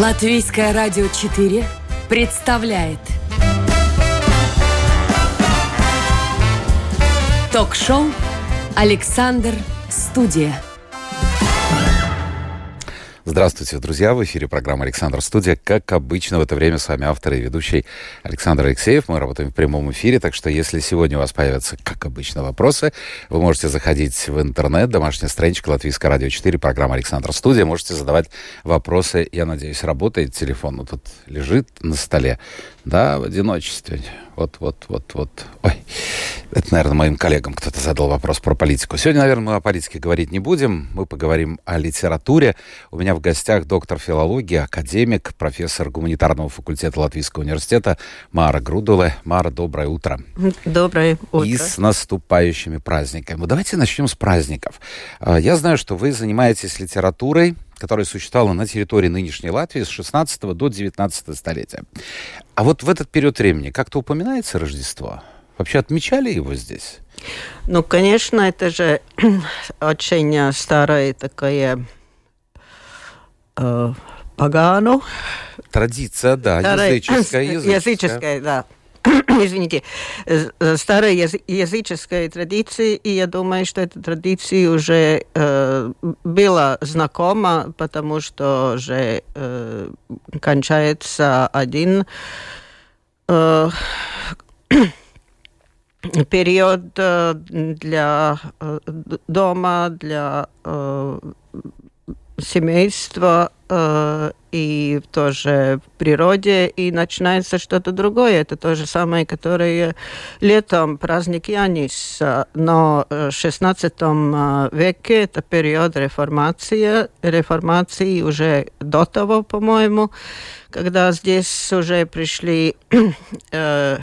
Латвийское радио 4 представляет Ток-шоу «Александр Студия». Здравствуйте, друзья! В эфире программа «Александр Студия». Как обычно, в это время с вами автор и ведущий Александр Алексеев. Мы работаем в прямом эфире, так что если сегодня у вас появятся, как обычно, вопросы, вы можете заходить в интернет, домашняя страничка Латвийское радио 4, программа «Александр Студия». Можете задавать вопросы. Я надеюсь, работает телефон. Вот тут лежит на столе, да, в одиночестве. Вот, вот, вот, вот. Ой, это, наверное, моим коллегам кто-то задал вопрос про политику. Сегодня, наверное, мы о политике говорить не будем. Мы поговорим о литературе. У меня в гостях доктор филологии, академик, профессор гуманитарного факультета Латвийского университета Мара Грудуле. Мара, доброе утро. Доброе утро. И с наступающими праздниками. Давайте начнем с праздников. А, я знаю, что вы занимаетесь литературой, которая существовала на территории нынешней Латвии с 16 до 19 столетия. А вот в этот период времени как-то упоминается Рождество? Вообще отмечали его здесь? Ну, конечно, это же очень старая такая э, погану. Традиция, да, Старая, языческая, языческая. языческая, да. извините, старая языческая традиция, и я думаю, что эта традиция уже э, была знакома, потому что уже э, кончается один э, период э, для э, дома, для э, семейства э, и тоже в природе, и начинается что-то другое. Это то же самое, которое летом праздник Янис. Но в 16 веке это период реформации, реформации уже до того, по-моему, когда здесь уже пришли э,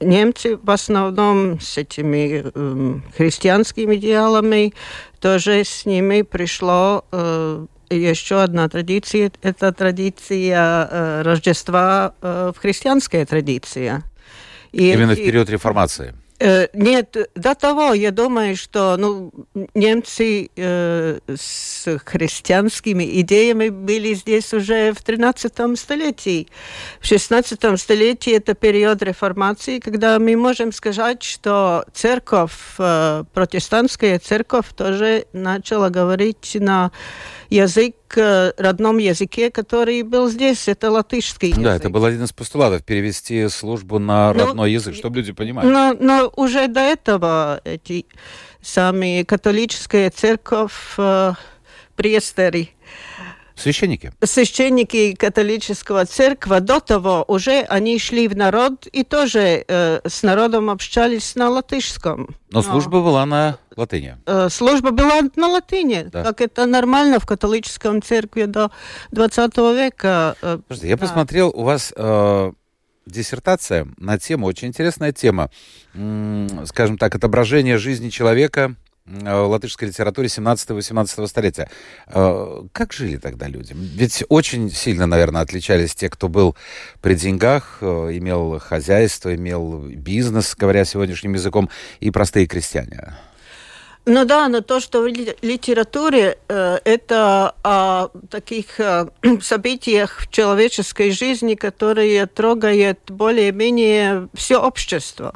немцы в основном с этими э, христианскими идеалами, тоже с ними пришло э, еще одна традиция, это традиция э, Рождества э, в христианская традиция. И Именно в период реформации? Э, нет, до того, я думаю, что ну, немцы э, с христианскими идеями были здесь уже в 13 столетии. В 16 столетии это период реформации, когда мы можем сказать, что церковь, э, протестантская церковь тоже начала говорить на язык, э, родном языке, который был здесь, это латышский язык. Да, это был один из постулатов, перевести службу на ну, родной язык, чтобы люди понимали. Но, но уже до этого эти самые католическая церковь, э, престери, Священники? Священники католического церкви до того уже они шли в народ и тоже э, с народом общались на латышском. Но, Но служба была на латыни? Э, служба была на латыни, да. как это нормально в католическом церкви до 20 века. Э, Подожди, я да. посмотрел, у вас... Э диссертация на тему, очень интересная тема, скажем так, отображение жизни человека Э, латышской литературе 17-18 столетия. Э, как жили тогда люди? Ведь очень сильно, наверное, отличались те, кто был при деньгах, э, имел хозяйство, имел бизнес, говоря сегодняшним языком, и простые крестьяне. Ну да, но то, что в литературе это о таких событиях в человеческой жизни, которые трогают более-менее все общество.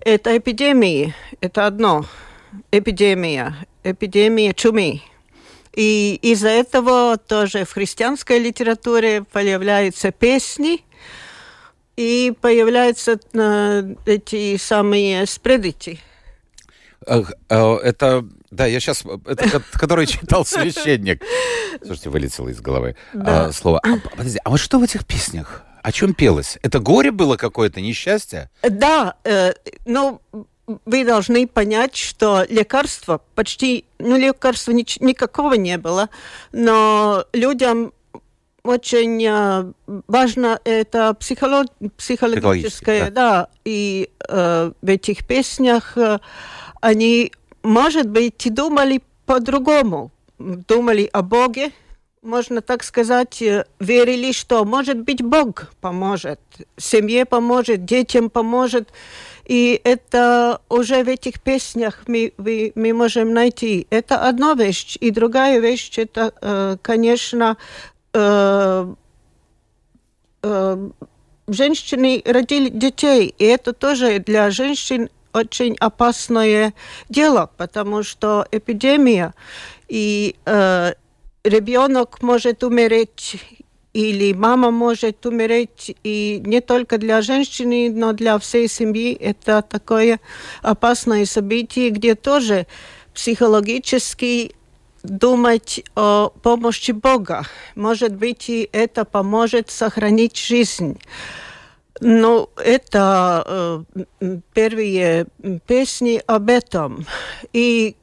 Это эпидемии, это одно эпидемия, эпидемия чумы. И из-за этого тоже в христианской литературе появляются песни, и появляются э, эти самые спредити. Э, это, да, я сейчас, это который читал священник. Слушайте, вылетело из головы да. а, слово. А, подожди, а вот что в этих песнях? О чем пелось? Это горе было какое-то, несчастье? Да, э, ну, вы должны понять, что лекарства почти, ну, лекарства ни, никакого не было, но людям очень э, важно это психолог, психологическое, да, и э, в этих песнях э, они, может быть, думали по-другому, думали о Боге, можно так сказать, э, верили, что, может быть, Бог поможет, семье поможет, детям поможет, и это уже в этих песнях мы, мы, мы можем найти. Это одна вещь. И другая вещь, это, э, конечно, э, э, женщины родили детей, и это тоже для женщин очень опасное дело, потому что эпидемия и э, ребенок может умереть или мама может умереть, и не только для женщины, но для всей семьи это такое опасное событие, где тоже психологически думать о помощи Бога. Может быть, и это поможет сохранить жизнь. Ну, это э, первые песни об этом. И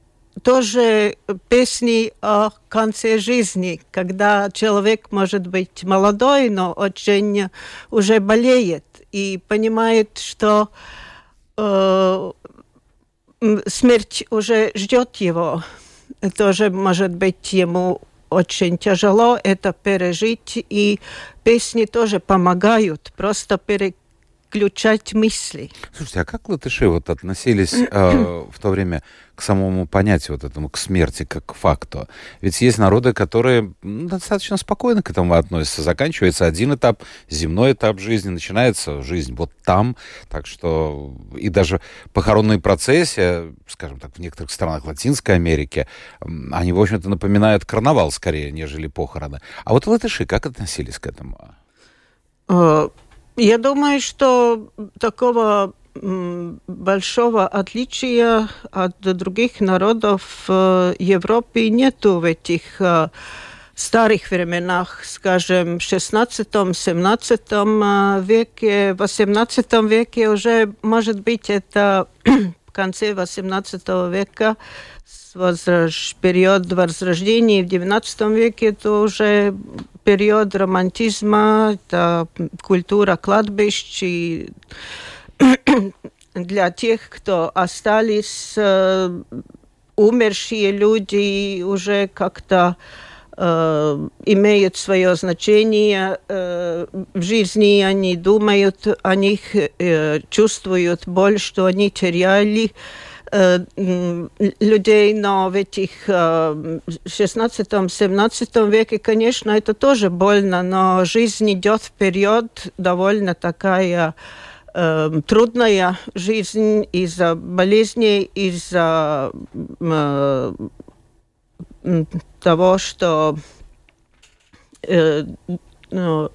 тоже песни о конце жизни, когда человек может быть молодой, но очень уже болеет и понимает, что э, смерть уже ждет его. Тоже может быть ему очень тяжело это пережить, и песни тоже помогают просто переключать мысли. Слушайте, а как латыши вот относились э, в то время к самому понятию вот этому, к смерти, как к факту. Ведь есть народы, которые ну, достаточно спокойно к этому относятся. Заканчивается один этап, земной этап жизни, начинается жизнь вот там. Так что и даже похоронные процессы, скажем так, в некоторых странах Латинской Америки, они, в общем-то, напоминают карнавал скорее, нежели похороны. А вот латыши как относились к этому? Я думаю, что такого большого отличия от других народов э, Европы нету в этих э, старых временах, скажем, в 16-17 э, веке, в 18 веке уже, может быть, это в конце 18 века, возраж... период возрождения в 19 веке, это уже период романтизма, это культура кладбищ и для тех, кто остались э, умершие люди, уже как-то э, имеют свое значение э, в жизни, они думают о них, э, чувствуют боль, что они теряли э, людей, но в этих 16-17 э, веке, конечно, это тоже больно, но жизнь идет вперед, довольно такая э, трудная жизнь из-за болезней, из-за э, того, что э, ну,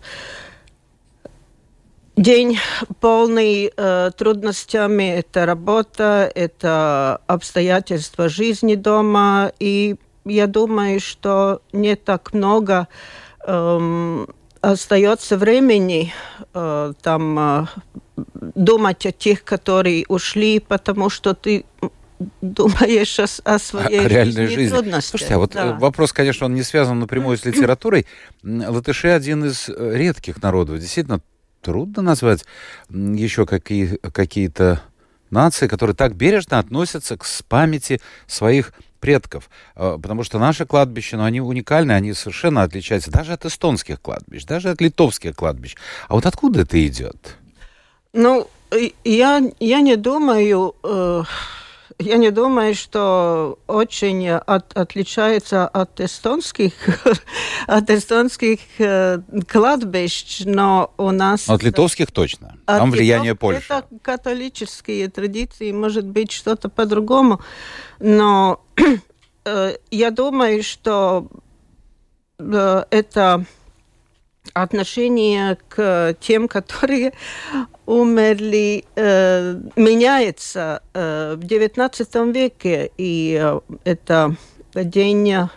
день полный э, трудностями. Это работа, это обстоятельства жизни дома. И я думаю, что не так много э, остается времени э, там э, думать о тех, которые ушли, потому что ты думаешь о, о своей о, реальной жизни. жизни. Слушайте, а вот э, да. вопрос, конечно, он не связан напрямую с литературой. Латыши один из э, редких народов. Действительно, трудно назвать еще какие, какие-то нации, которые так бережно относятся к памяти своих предков. Э, потому что наши кладбища, ну, они уникальны, они совершенно отличаются даже от эстонских кладбищ, даже от литовских кладбищ. А вот откуда это идет? Ну, я, я не думаю, э, я не думаю, что очень от, отличается от эстонских, от эстонских э, кладбищ, но у нас... От литовских точно. От Там влияние Польши. Это католические традиции, может быть, что-то по-другому. Но э, я думаю, что э, это отношение к тем, которые умерли, э, меняется э, в XIX веке, и э, это день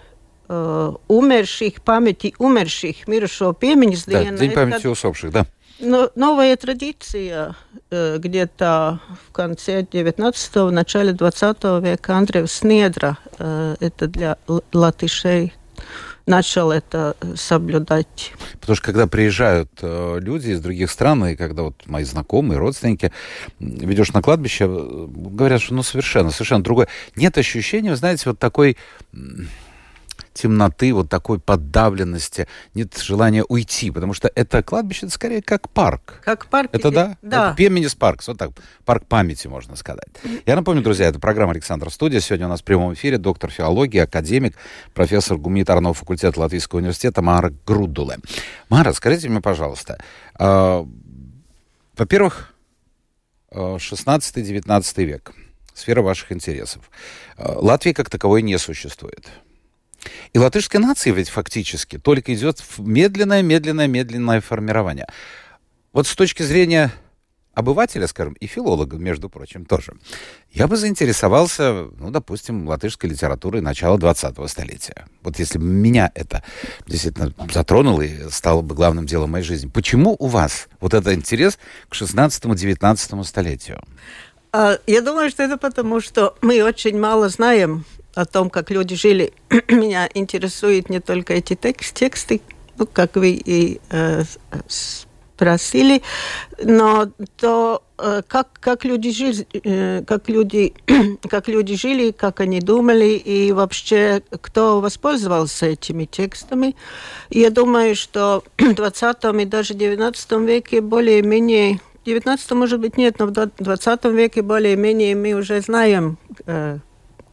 э, умерших, памяти умерших, миршего пименис. Да, день памяти это... усопших, да. Но новая традиция э, где-то в конце 19-го, начале 20 века Андрея Снедра, э, это для латышей начал это соблюдать. Потому что когда приезжают э, люди из других стран, и когда вот мои знакомые, родственники, ведешь на кладбище, э, говорят, что ну совершенно, совершенно другое. Нет ощущения, вы знаете, вот такой темноты, вот такой подавленности, нет желания уйти, потому что это кладбище это скорее как парк. Как парк. Это да? Да. Это Пеменис парк, вот так, парк памяти, можно сказать. Я напомню, друзья, это программа «Александр Студия». Сегодня у нас в прямом эфире доктор филологии, академик, профессор гуманитарного факультета Латвийского университета Мара Грудуле. Мара, скажите мне, пожалуйста, э, во-первых, 16-19 век, сфера ваших интересов. Э, Латвии как таковой не существует. И латышской нации ведь фактически только идет в медленное, медленное, медленное формирование. Вот с точки зрения обывателя, скажем, и филолога, между прочим, тоже, я бы заинтересовался, ну, допустим, латышской литературой начала 20-го столетия. Вот если бы меня это действительно затронуло и стало бы главным делом моей жизни. Почему у вас вот этот интерес к 16-19 столетию? А, Я думаю, что это потому, что мы очень мало знаем о том, как люди жили. Меня интересуют не только эти текст, тексты, ну, как вы и э, спросили, но то, э, как, как, люди жили, э, как, люди, как люди жили, как они думали, и вообще кто воспользовался этими текстами. Я думаю, что в 20 и даже 19 веке более-менее 19 может быть нет, но в 20 веке более-менее мы уже знаем, э,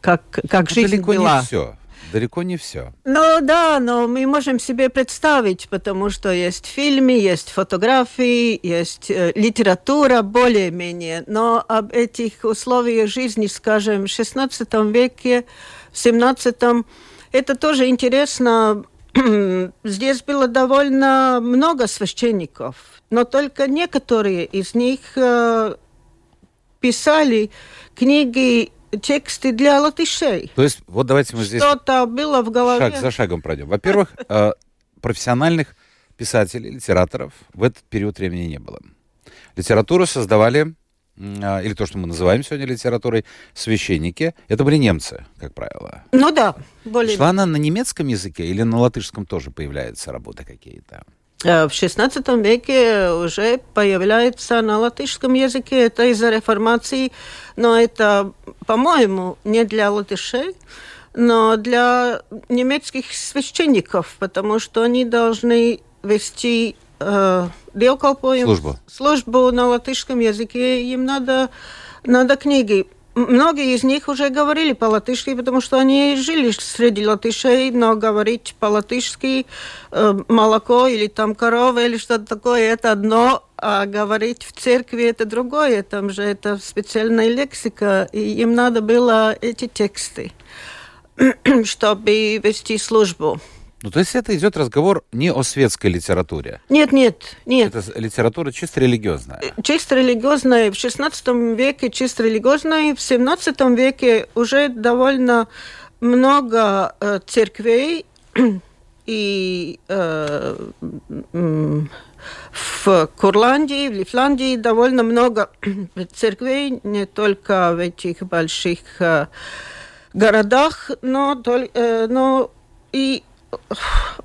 как, как жизнь Далеко была. не все. Далеко не все. Ну да, но мы можем себе представить, потому что есть фильмы, есть фотографии, есть э, литература более-менее. Но об этих условиях жизни, скажем, в 16 веке, в 17 это тоже интересно. Здесь было довольно много священников, но только некоторые из них э, писали книги тексты для латышей. То есть, вот давайте мы здесь Что-то было в голове. шаг за шагом пройдем. Во-первых, э, профессиональных писателей, литераторов в этот период времени не было. Литературу создавали, а, или то, что мы называем сегодня литературой, священники. Это были немцы, как правило. Ну да, более... Шла она на немецком языке или на латышском тоже появляются работы какие-то? Э, В XVI веке уже появляется на латышском языке, это из-за реформации, но это, по-моему, не для латышей, но для немецких священников, потому что они должны вести э, Службу. службу на латышском языке, им надо, надо книги. Многие из них уже говорили по-латышски, потому что они жили среди латышей, но говорить по-латышски э, молоко или там корова или что-то такое, это одно, а говорить в церкви это другое. Там же это специальная лексика, и им надо было эти тексты, чтобы вести службу. Ну, то есть это идет разговор не о светской литературе. Нет, нет, нет. Это литература чисто религиозная. чисто религиозная в XVI веке, чисто религиозная, в XVII веке уже довольно много э, церквей и э, в Курландии, в Лифландии довольно много церквей, не только в этих больших э, городах, но, э, но и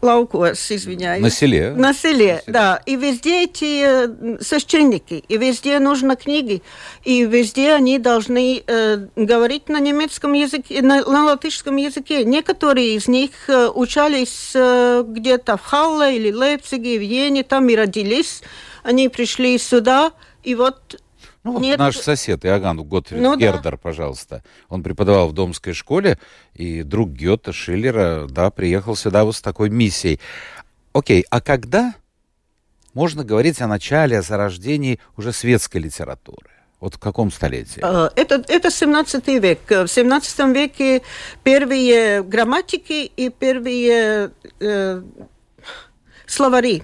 лаукос, извиняюсь. На селе. На селе, На селе. да. И везде эти э, священники, и везде нужны книги, и везде они должны э, говорить на немецком языке, на, на латышском языке. Некоторые из них э, учались э, где-то в Халле или Лейпциге, в Йене, там и родились. Они пришли сюда, и вот Ну, вот Нет. наш сосед Иоганн Готфрид Ну да. Гердер, пожалуйста. Он преподавал в Домской школе, и друг Гёте, Шиллера, да, приехал сюда вот с такой миссией. Окей, а когда можно говорить о начале, о зарождении уже светской литературы? Вот в каком столетии? Э, Это, это 17 век. В 17 веке первые грамматики и первые э, словари,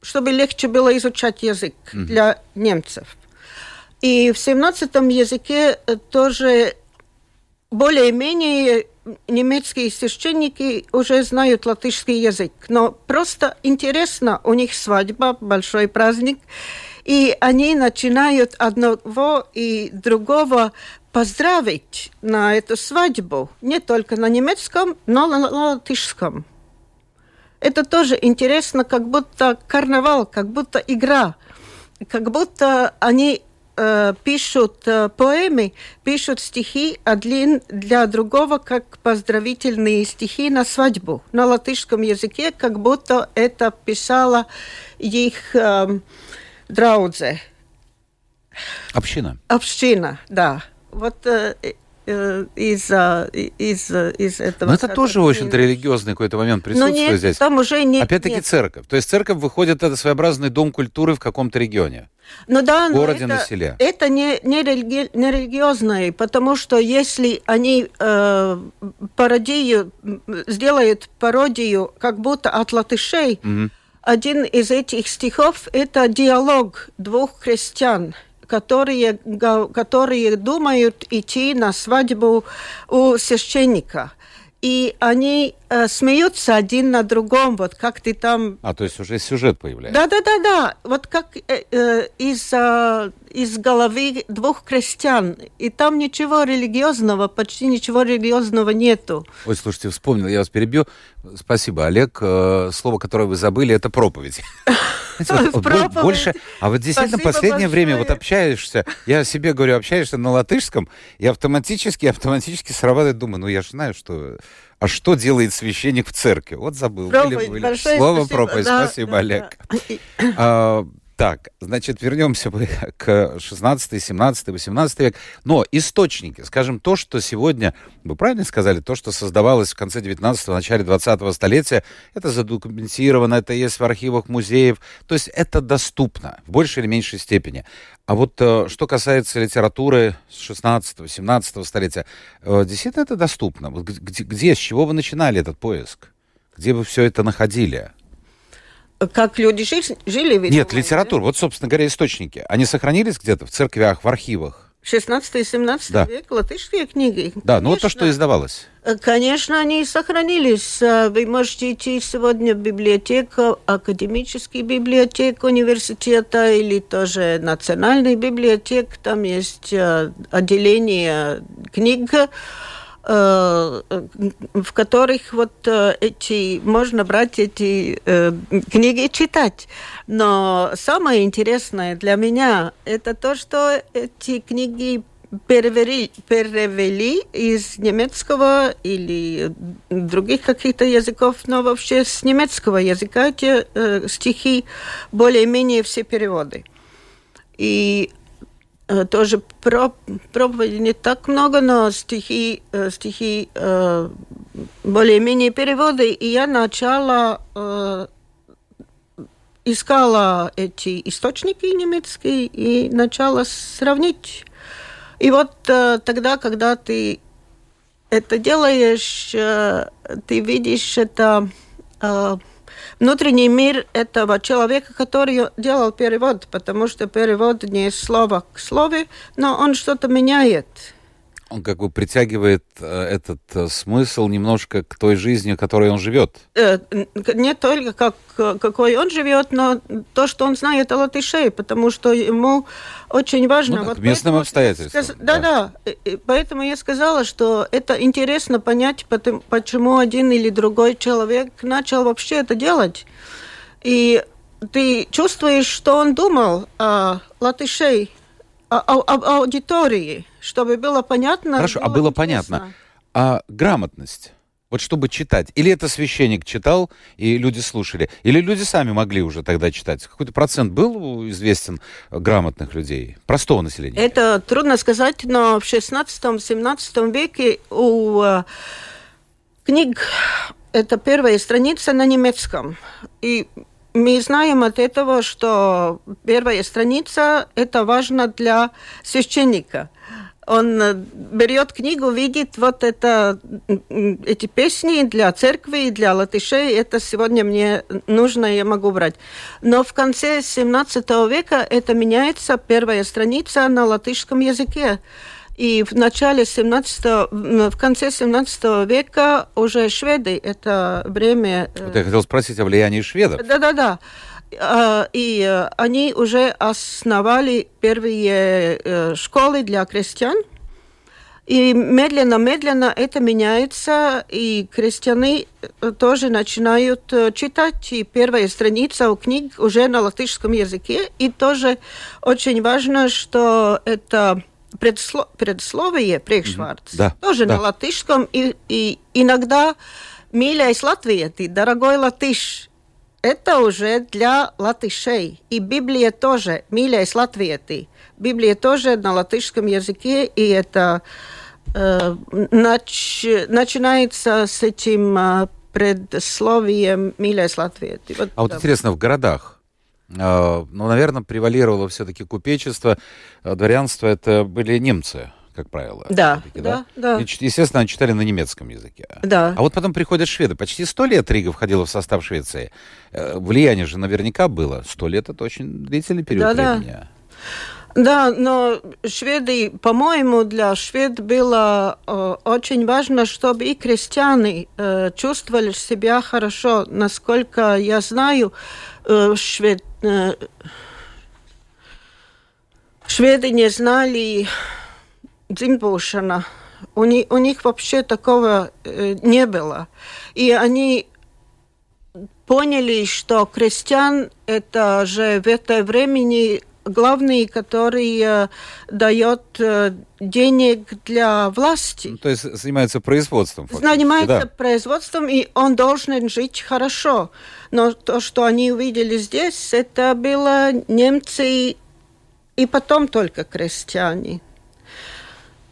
чтобы легче было изучать язык для немцев. И в 17 языке э, тоже более-менее немецкие священники уже знают латышский язык. Но просто интересно, у них свадьба, большой праздник, и они начинают одного и другого поздравить на эту свадьбу, не только на немецком, но на латышском. Это тоже интересно, как будто карнавал, как будто игра, как будто они э, пишут э, поэмы, пишут стихи один для другого, как поздравительные стихи на свадьбу на латышском языке, как будто это писала их э, драудзе. Община. Община, да. Вот э, э, из, из, из этого. Но это тоже, в общем-то, религиозный какой-то момент присутствует нет, здесь. Там уже не, Опять-таки нет. церковь. То есть церковь выходит, это своеобразный дом культуры в каком-то регионе. Ну да, в городе, это, на селе. Это не, не, религи, не религиозное, потому что если они э, пародию, сделают пародию как будто от латышей, Мгм. один из этих стихов – это диалог двух крестьян, которые, которые думают идти на свадьбу у священника. И они э, смеются один на другом, вот как ты там А, то есть уже сюжет появляется. да, да, да, да. Вот как э, э, из, э, из головы двух крестьян. И там ничего религиозного, почти ничего религиозного нету. Ой, слушайте, вспомнил, я вас перебью. Спасибо, Олег. Э, Слово, которое вы забыли, это проповедь. Знаете, вот. Больше, а вот действительно Спасибо последнее время вот общаешься, я себе говорю, общаешься на латышском, и автоматически, автоматически срабатывает, думаю, ну я же знаю, что... А что делает священник в церкви? Вот забыл. Были- Проповедь. были. Большое Слово спасибо. проповедь. Да, Спасибо, да, Олег. да. А, так, значит, вернемся мы к 16, 17, 18 век. Но источники, скажем, то, что сегодня, вы правильно сказали, то, что создавалось в конце 19-го, начале 20-го столетия, это задокументировано, это есть в архивах музеев, то есть это доступно в большей или меньшей степени. А вот э, что касается литературы с 16 17 столетия, э, действительно это доступно. Где, где, с чего вы начинали этот поиск? Где вы все это находили? Как люди жи- жили? вы Нет, литература. Вот, собственно говоря, источники. Они сохранились где-то в церквях, в архивах? 16 и 17 Да. век латышские книги. Да, ну вот то, что Конечно. издавалось. Э, Конечно, они сохранились. Э, Вы можете идти сегодня в библиотеку, академический библиотек университета или тоже национальный библиотек. Там есть э, отделение книг, в которых вот э, эти можно брать эти э, книги и читать. Но самое интересное для меня это то, что эти книги перевели, перевели из немецкого или других каких-то языков, но вообще с немецкого языка эти э, стихи более-менее все переводы. И э, тоже про, проповеди не так много, но стихи, э, стихи э, более-менее переводы. И я начала э, искала эти источники немецкие и начала сравнить. И вот э, тогда, когда ты это делаешь, э, ты видишь это э, внутренний мир этого человека, который делал перевод, потому что перевод не слово к слову, но он что-то меняет. Он как бы притягивает э, этот э, смысл немножко к той жизни, которой он живет. Э, Не только как, какой он живет, но то, что он знает о латышей, потому что ему очень важно... Ну да, к местным обстоятельствам, сказ- да. Да, да. Поэтому я сказала, что это интересно понять, почему один или другой человек начал вообще это делать. И ты чувствуешь, что он думал о латышей, о, о- об аудитории, чтобы было понятно. Хорошо, а было понятно. интересно. А грамотность? Вот чтобы читать. Или это священник читал, и люди слушали? Или люди сами могли уже тогда читать? Какой-то процент был известен грамотных людей? Простого населения? Это трудно сказать, но в 16-17 веке у э, книг это первая страница на немецком. И мы знаем от этого, что первая страница это важно для священника. Он э, берет книгу, видит вот это, эти песни для церкви, для латышей, это сегодня мне нужно, я могу брать. Но в конце 17 века это меняется, первая страница на латышском языке. И в начале 17 м, в конце 17 века уже шведы, это время... э, Вот я хотел спросить о влиянии шведов. да-да-да. А, И э, они уже основали первые э, школы для крестьян. И медленно-медленно это меняется, и крестьяне тоже начинают читать. И первая страница у книг уже на латышском языке. И тоже очень важно, что это предсло предсловие, прекшварц, да, тоже да. на латышском. И, и иногда «Миляйс Латвиети», «Дорогой латыш», это уже для латышей. И Библия тоже «Миляйс Латвиети». Библия тоже на латышском языке, и это э, нач, начинается с этим э, предсловием «Миляйс Латвиети». Вот, а вот интересно, в городах ну, наверное, превалировало все-таки купечество, а, дворянство это были немцы, как правило. Да, да, да. И, естественно, они читали на немецком языке. Да. А вот потом приходят шведы. Почти сто лет Рига входила в состав Швеции. Э, влияние же наверняка было. Сто лет это очень длительный период да, времени. Да. Да, но шведы, по-моему, для швед было э, очень важно, чтобы и крестьяне э, чувствовали себя хорошо. Насколько я знаю, э, швед, шведы не знали дзимбушана. У, них, у них вообще такого э, не было. И они поняли, что крестьян это же в это времени главный, который э, дает э, денег для власти. Ну, то есть занимается производством. Занимается да. производством, и он должен жить хорошо. Но то, что они увидели здесь, это было немцы и потом только крестьяне.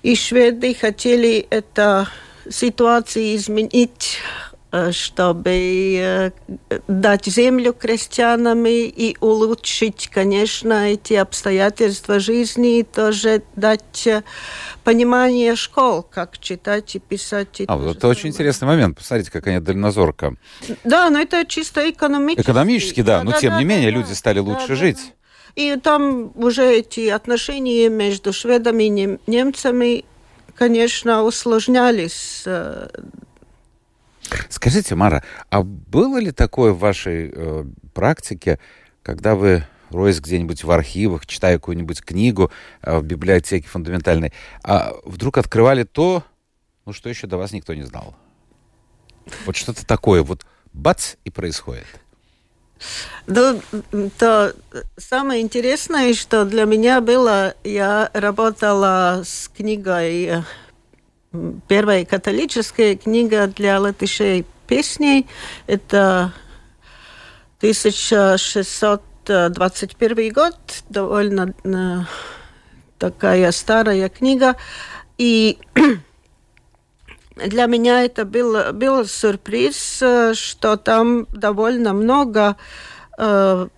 И шведы хотели эту ситуацию изменить чтобы э, дать землю крестьянам и улучшить, конечно, эти обстоятельства жизни, и тоже дать э, понимание школ, как читать и писать. И а, вот это очень интересный момент. Посмотрите, какая дальнозорка. Да, но это чисто экономически. Экономически, да, да но да, тем да, не менее да, люди стали да, лучше да, жить. Да. И там уже эти отношения между шведами и немцами, конечно, усложнялись Скажите, Мара, а было ли такое в вашей э, практике, когда вы роясь где-нибудь в архивах, читая какую-нибудь книгу э, в библиотеке фундаментальной, а вдруг открывали то, ну, что еще до вас никто не знал? Вот что-то такое, вот бац, и происходит. Ну, то самое интересное, что для меня было, я работала с книгой первая католическая книга для латышей песней. Это 1621 год, довольно э, такая старая книга. И для меня это был, был сюрприз, э, что там довольно много э,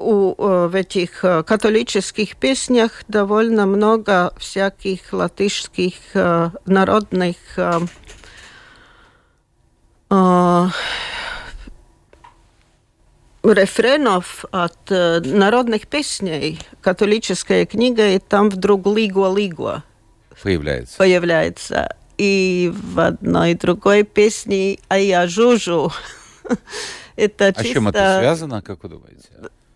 у, э, в этих э, католических песнях довольно много всяких латышских э, народных рефренов от народных песней. Католическая книга, и там вдруг лиго-лиго появляется. появляется. И в одной другой песне «А я жужу». это а чисто... чем это связано, как вы думаете?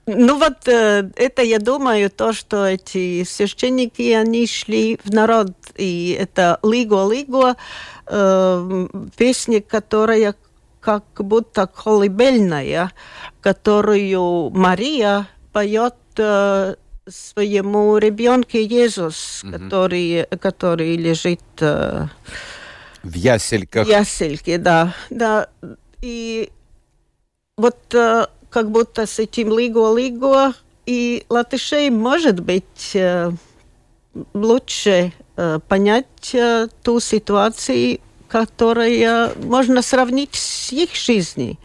Ну вот э, это, я думаю, то, что эти священники, они шли в народ, и это «Лиго-лиго», э, песня, которая как будто колыбельная, которую Мария поет э, своему ребенку Иисус, угу. который, который лежит э, в ясельках. В ясельке, да, да. И вот э, как будто с этим лиго-лиго, и латышей, может быть, э, лучше э, понять э, ту ситуацию, которая можно сравнить с их жизнью.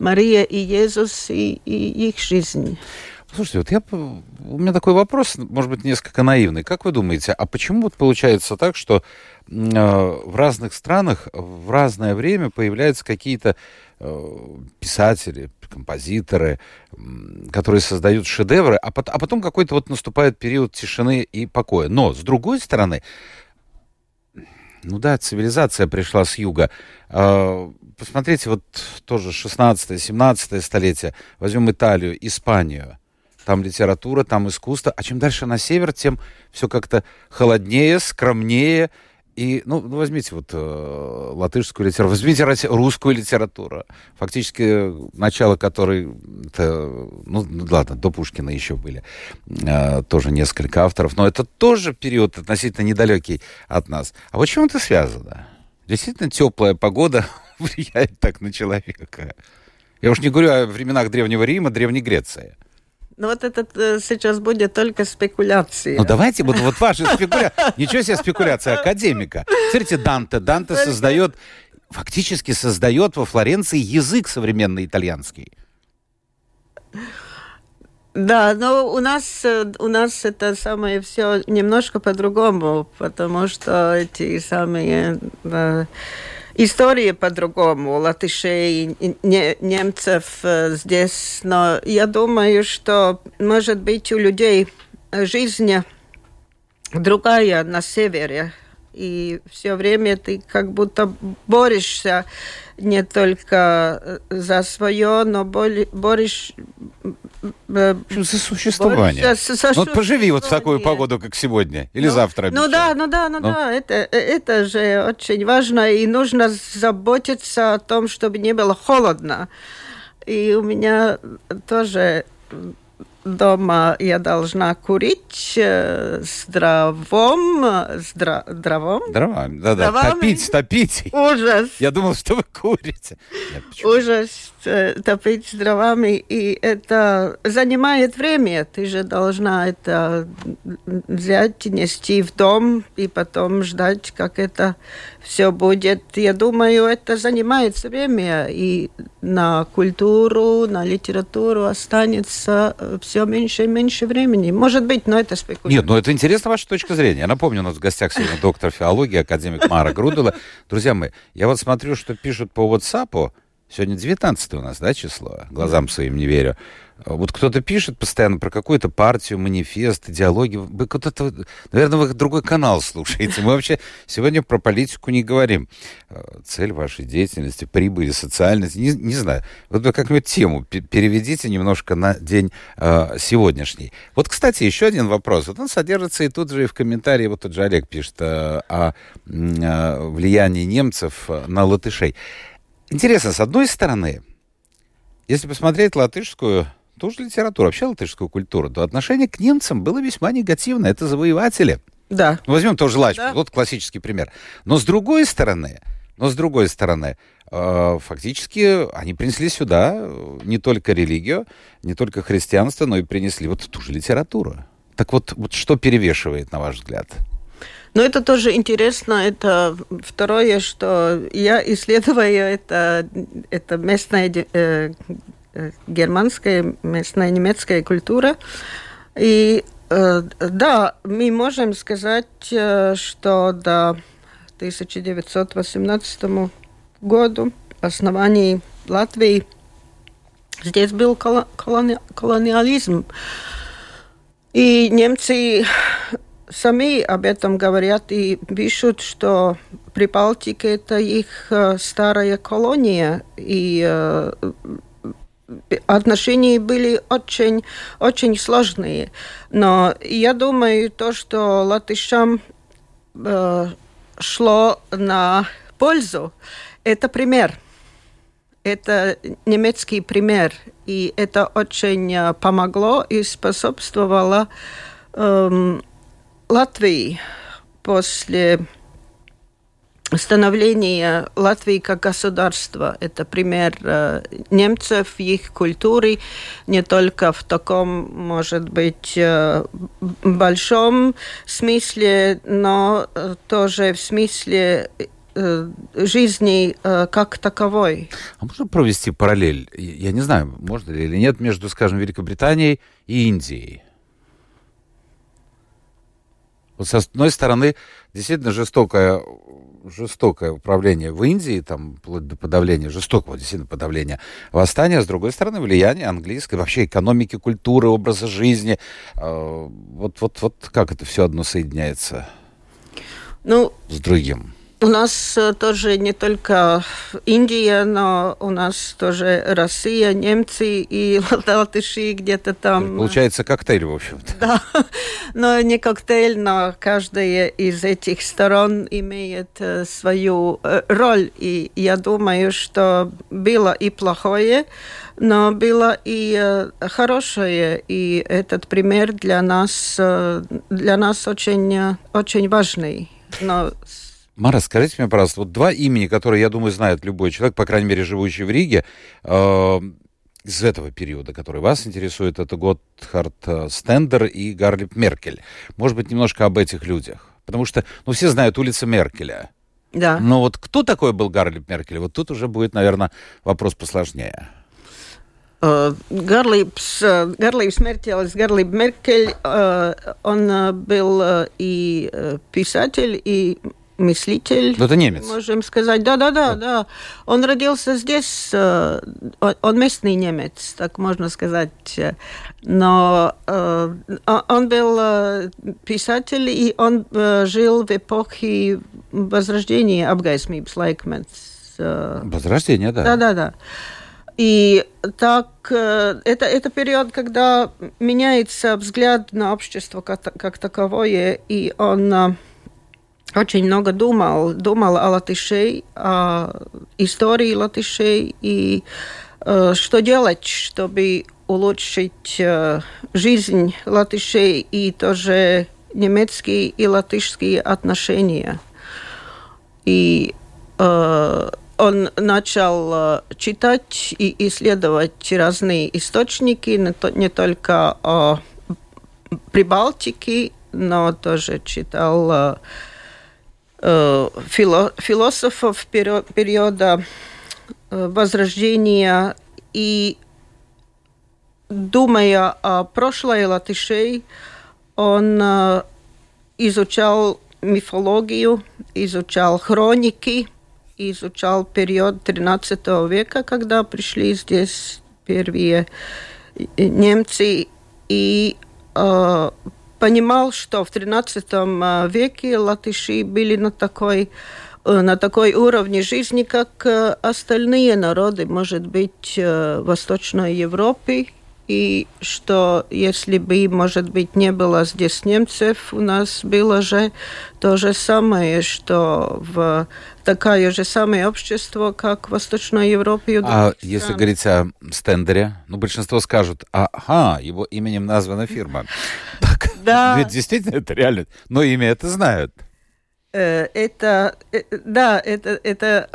Мария и Иисус и, и их жизнь. Слушайте, вот я, у меня такой вопрос, может быть, несколько наивный. Как вы думаете, а почему вот получается так, что в разных странах в разное время появляются какие-то писатели, композиторы, которые создают шедевры, а, а потом какой-то вот наступает период тишины и покоя. Но, с другой стороны, ну да, цивилизация пришла с юга. А, посмотрите, вот тоже 16-17 столетие. Возьмем Италию, Испанию. Там литература, там искусство. А чем дальше на север, тем все как-то холоднее, скромнее. И, ну, ну возьмите вот э, латышскую литературу, возьмите русскую литературу, фактически начало которой, это, ну, ладно, до Пушкина еще были э, тоже несколько авторов, но это тоже период относительно недалекий от нас. А вот чем это связано? Действительно теплая погода влияет так на человека. Я уж не говорю о временах Древнего Рима, Древней Греции. Ну вот это э, сейчас будет только спекуляция. Ну давайте, вот, вот ваши спекуляции. Ничего себе спекуляция академика. Смотрите, Данте. Данте создает, фактически создает во Флоренции язык современный итальянский. Да, но у нас, э, у нас это самое все немножко по-другому, потому что эти самые... Да, история по-другому, латышей, не, немцев здесь, но я думаю, что, может быть, у людей жизнь другая на севере, и все время ты как будто борешься не только э, за свое, но борешь... Э, за существование. За, за ну, вот поживи вот в такую погоду, как сегодня, или ну, завтра. Ну да, ну да, ну, ну да, это, это же очень важно, и нужно заботиться о том, чтобы не было холодно. И у меня тоже дома я должна курить э, с дровом, с дро, дровом. Дровами, да-да, топить, топить. Ужас. Я думал, что вы курите. Ужас э, топить с дровами, и это занимает время. Ты же должна это взять, нести в дом, и потом ждать, как это все будет. Я думаю, это занимает время, и на культуру, на литературу останется все меньше и меньше времени. Может быть, но это спекуляция. Нет, но это интересно ваша точка зрения. Я напомню, у нас в гостях сегодня доктор филологии, академик Мара Грудова. Друзья мои, я вот смотрю, что пишут по WhatsApp, Сегодня 19 у нас, да, число? Глазам своим не верю. Вот кто-то пишет постоянно про какую-то партию, манифест, идеологию. Вы кто-то, наверное, вы другой канал слушаете. Мы вообще сегодня про политику не говорим. Э, цель вашей деятельности, прибыли, социальность, не, не знаю. Вот вы как-нибудь тему переведите немножко на день э, сегодняшний. Вот, кстати, еще один вопрос. Вот он содержится и тут же и в комментарии, вот тот же Олег пишет э, о э, влиянии немцев на латышей. Интересно, с одной стороны, если посмотреть латышскую ту же литературу, вообще латышскую культуру, то отношение к немцам было весьма негативное. Это завоеватели. Да. Ну, возьмем тоже Лачку, да. вот классический пример. Но с другой стороны, но с другой стороны, э, фактически они принесли сюда э, не только религию, не только христианство, но и принесли вот ту же литературу. Так вот, вот что перевешивает, на ваш взгляд? Но это тоже интересно. Это второе, что я исследую это, это местная э, э, германская, местная немецкая культура. И э, да, мы можем сказать, э, что до 1918 году основании Латвии здесь был колони колониализм. И немцы сами об этом говорят и пишут, что Прибалтика – это их э, старая колония, и отношения были очень, очень сложные. Но я думаю, то, что латышам э, шло на пользу, это пример. Это немецкий пример, и это очень помогло и способствовало эм, Латвии после становления Латвии как государства. Это пример э, немцев, их культуры, не только в таком, может быть, э, большом смысле, но э, тоже в смысле жизни как таковой. А можно провести параллель? Я не знаю, можно ли или нет, между, скажем, Великобританией и Индией. Вот с одной стороны, действительно жестокое, жестокое управление в Индии, там, вплоть до подавления, жестокого действительно подавления восстания, с другой стороны, влияние английской, вообще экономики, культуры, образа жизни. А, вот, вот, вот как это все одно соединяется ну, с другим? У нас э, тоже не только Индия, но у нас тоже Россия, немцы и латыши где-то там. Получается коктейль, в общем-то. Да, но не коктейль, но каждая из этих сторон имеет э, свою э, роль. И я думаю, что было и плохое, но было и хорошее. И этот пример для нас, для нас очень, очень важный. Но Мара, скажите мне, пожалуйста, вот два имени, которые, я думаю, знает любой человек, по крайней мере, живущий в Риге, э, из этого периода, который вас интересует, это Готхард э, Стендер и Гарлип Меркель. Может быть, немножко об этих людях. Потому что, ну, все знают улица Меркеля. Да. Но вот кто такой был Гарлип Меркель? Вот тут уже будет, наверное, вопрос посложнее. Гарлипс, Гарлипс Меркель, Гарлип Меркель, он был и писатель, и мыслитель. Это немец. Можем сказать, да-да-да, да. Он родился здесь, э, он местный немец, так можно сказать. Но э, он был э, писатель, и он жил в эпохе Возрождения laikmets. Возрождение, да. Да-да-да. И так, это, это период, когда меняется взгляд на общество как, как таковое, и он очень много думал, думал о латышей, о истории латышей и э, что делать, чтобы улучшить э, жизнь латышей и тоже немецкие и латышские отношения. И э, он начал э, читать и исследовать разные источники, не, то, не только о Прибалтике, но тоже читал фило, философов периода э, Возрождения и думая о прошлой латышей, он э, изучал мифологию, изучал хроники, изучал период XIII века, когда пришли здесь первые немцы, и понимал, что в XIII веке латыши были на такой на такой уровне жизни, как остальные народы, может быть, Восточной Европы, и что если бы, может быть, не было здесь немцев, у нас было же то же самое, что в такое же самое общество, как в Восточной Европе. А если говорить о Стендере, ну, большинство скажут, ага, его именем названа фирма. Так, да. ведь действительно это реально, но имя это знают. Э, это, э, да, это, это,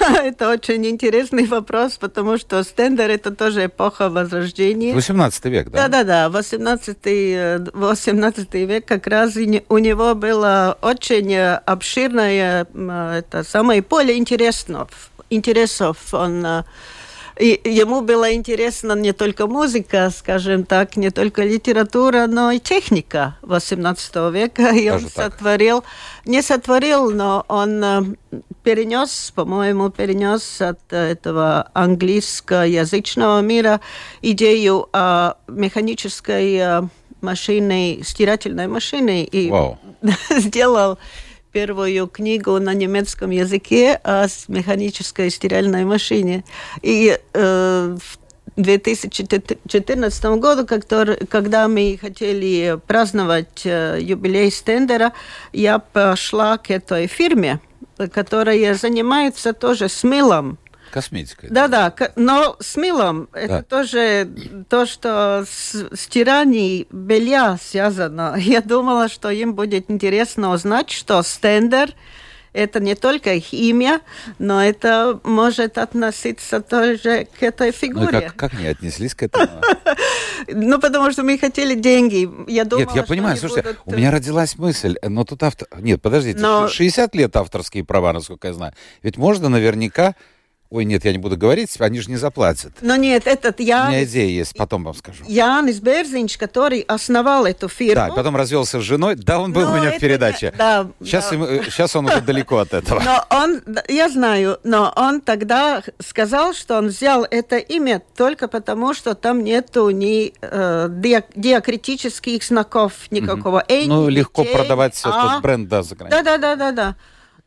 это очень интересный вопрос, потому что стендер это тоже эпоха Возрождения. 18 век, да? Да-да-да, 18, 18 век как раз у него было очень обширное, это самое поле интересов. интересов. Он и ему было интересно не только музыка, скажем так, не только литература, но и техника 18 века. И Даже он так. сотворил, не сотворил, но он э, перенес, по-моему, перенес от этого английскоязычного мира идею о механической э, машине, стирательной машине и wow. сделал первую книгу на немецком языке о механической стиральной машине. И э, в 2014 году, когда мы хотели праздновать э, юбилей стендера, я пошла к этой фирме, которая занимается тоже с мылом косметикой. Да-да, но с мылом да. это тоже то, что с стиранием белья связано. Я думала, что им будет интересно узнать, что стендер это не только их имя, но это может относиться тоже к этой фигуре. Ну, как, как не отнеслись к этому? Ну, потому что мы хотели деньги. Я думала, Нет, я понимаю, слушайте, у меня родилась мысль, но тут автор... Нет, подождите, 60 лет авторские права, насколько я знаю. Ведь можно наверняка Ой, нет, я не буду говорить, они же не заплатят. Но нет, этот я... У меня идея есть, потом вам скажу. Янис Берзинч, который основал эту фирму. Да, потом развелся с женой. Да, он был но у меня в передаче. Да, сейчас, да. Ему, сейчас он уже далеко от этого. Но он, я знаю, но он тогда сказал, что он взял это имя только потому, что там нету ни э, диакритических знаков никакого. Угу. Эй, ну, легко продавать а... этот бренд, да, за границей. Да, да, да, да, да.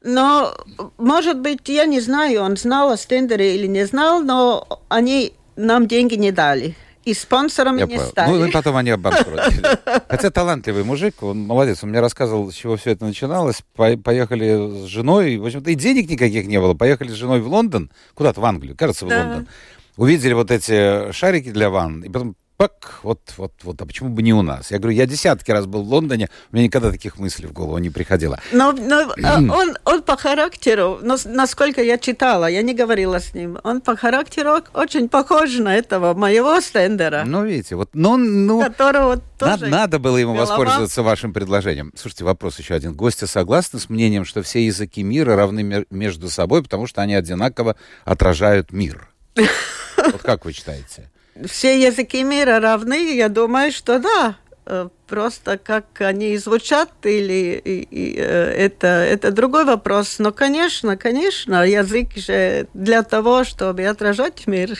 Но, может быть, я не знаю, он знал о стендере или не знал, но они нам деньги не дали. И спонсорами Я не понял. стали. Ну, и потом они обанкротили. Хотя талантливый мужик, он молодец. Он мне рассказывал, с чего все это начиналось. По- Поехали с женой, в общем-то, и денег никаких не было. Поехали с женой в Лондон, куда-то в Англию, кажется, в Да. Лондон. Увидели вот эти шарики для ванн, и потом пак, вот, вот, вот, а почему бы не у нас? Я говорю, я десятки раз был в Лондоне, у меня никогда таких мыслей в голову не приходило. Но, но, а, он, он по характеру, но, насколько я читала, я не говорила с ним, он по характеру очень похож на этого моего стендера, Ну, видите, вот, ну, ну, которого Надо, тоже... надо было ему голова. воспользоваться вашим предложением. Слушайте, вопрос еще один. Гости согласны с мнением, что все языки мира равны между собой, потому что они одинаково отражают мир? Вот как вы считаете? Все языки мира равны, я думаю, что да. Э, Просто как они звучат, или и- и, э, это, это другой вопрос. Но, конечно, конечно, язык же для того, чтобы отражать мир.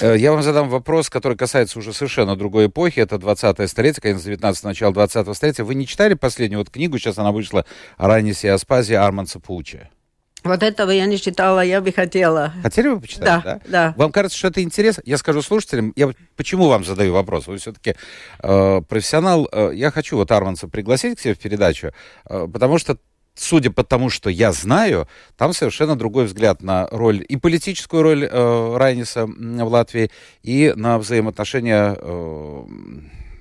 Э, Я вам задам вопрос, который касается уже совершенно другой эпохи. Это 20-е столетие, конец 19 начало 20-го столетия. Вы не читали последнюю вот книгу, сейчас она вышла, «Аранисе и Аспазия» Арманса Паучи? Вот этого я не читала, я бы хотела. Хотели бы почитать? Да, да. Вам кажется, что это интересно? Я скажу слушателям, я почему вам задаю вопрос? Вы все-таки э, профессионал. Э, я хочу вот Арманса пригласить к себе в передачу, э, потому что Судя по тому, что я знаю, там совершенно другой взгляд на роль и политическую роль э, Райниса в Латвии, и на взаимоотношения э,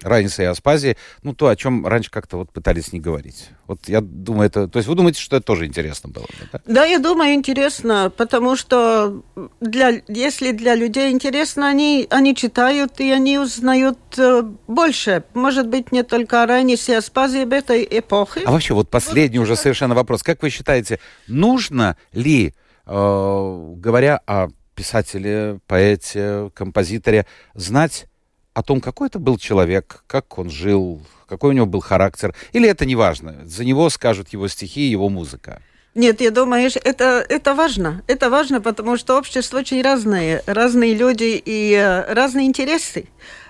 Райниса и Аспазии, ну, то, о чем раньше как-то вот пытались не говорить. Вот я думаю, это... То есть вы думаете, что это тоже интересно было бы, да? Да, я думаю, интересно, потому что для, если для людей интересно, они, они читают и они узнают э, больше. Может быть, не только о Райнисе, а Аспазии этой эпохе. А вообще, вот последний уже совершенно вопрос. Как вы считаете, нужно ли, э, говоря о писателе, поэте, композиторе, знать о том, какой это был человек, как он жил, какой у него был характер? Или это не важно? За него скажут его стихи, его музыка. Нет, я думаю, это, это важно. Это важно, потому что общество очень разное. Разные люди и э, разные интересы.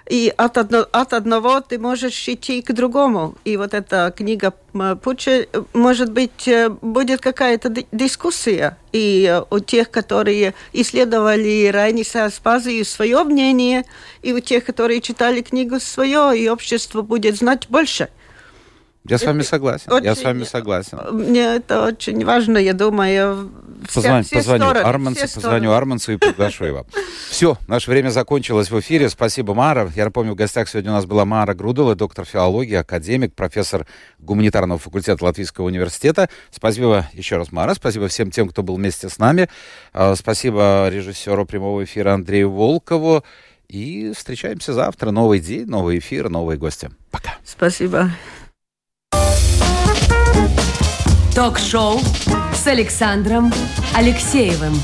И от, одно- от одного ты можешь идти к другому. И вот эта книга Пуча, может быть, э, будет какая-то ди- дискуссия. И э, у тех, которые исследовали Райниса Аспазию, свое мнение, и у тех, которые читали книгу, свое, и общество будет знать больше. Я с вами согласен. Я с Очень- вами согласен. Мне это очень важно, я думаю. вся- Позвоню, все позвоню стороны, Армансу, все позвоню стороны. Армансу и приглашу его. Все, наше время закончилось в эфире. Спасибо, Мара. Я напомню, в гостях сегодня у нас была Мара Грудова, доктор филологии, академик, профессор гуманитарного факультета Латвийского университета. Спасибо еще раз, Мара. Спасибо всем тем, кто был вместе с нами. А, Спасибо режиссеру прямого эфира Андрею Волкову. И встречаемся завтра. Новый день, новый эфир, новые гости. Пока. Спасибо. Ток-шоу с Александром Алексеевым.